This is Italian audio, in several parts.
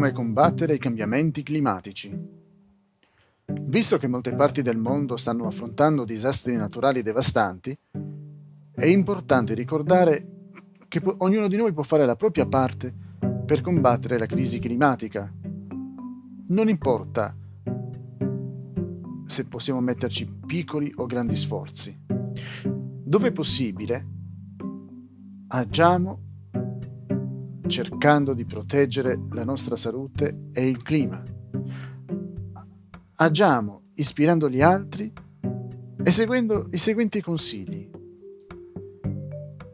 come combattere i cambiamenti climatici. Visto che molte parti del mondo stanno affrontando disastri naturali devastanti, è importante ricordare che po- ognuno di noi può fare la propria parte per combattere la crisi climatica. Non importa se possiamo metterci piccoli o grandi sforzi. Dove possibile, agiamo cercando di proteggere la nostra salute e il clima. Agiamo ispirando gli altri e seguendo i seguenti consigli.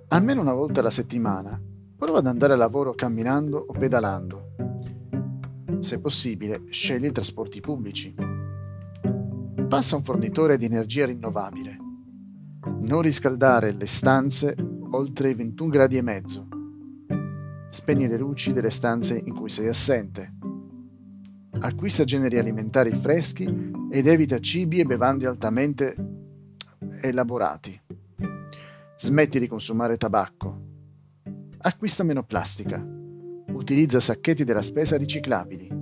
Almeno una volta alla settimana prova ad andare a lavoro camminando o pedalando. Se possibile, scegli i trasporti pubblici. Passa un fornitore di energia rinnovabile. Non riscaldare le stanze oltre i 21 gradi e mezzo spegni le luci delle stanze in cui sei assente. Acquista generi alimentari freschi ed evita cibi e bevande altamente elaborati. Smetti di consumare tabacco. Acquista meno plastica. Utilizza sacchetti della spesa riciclabili.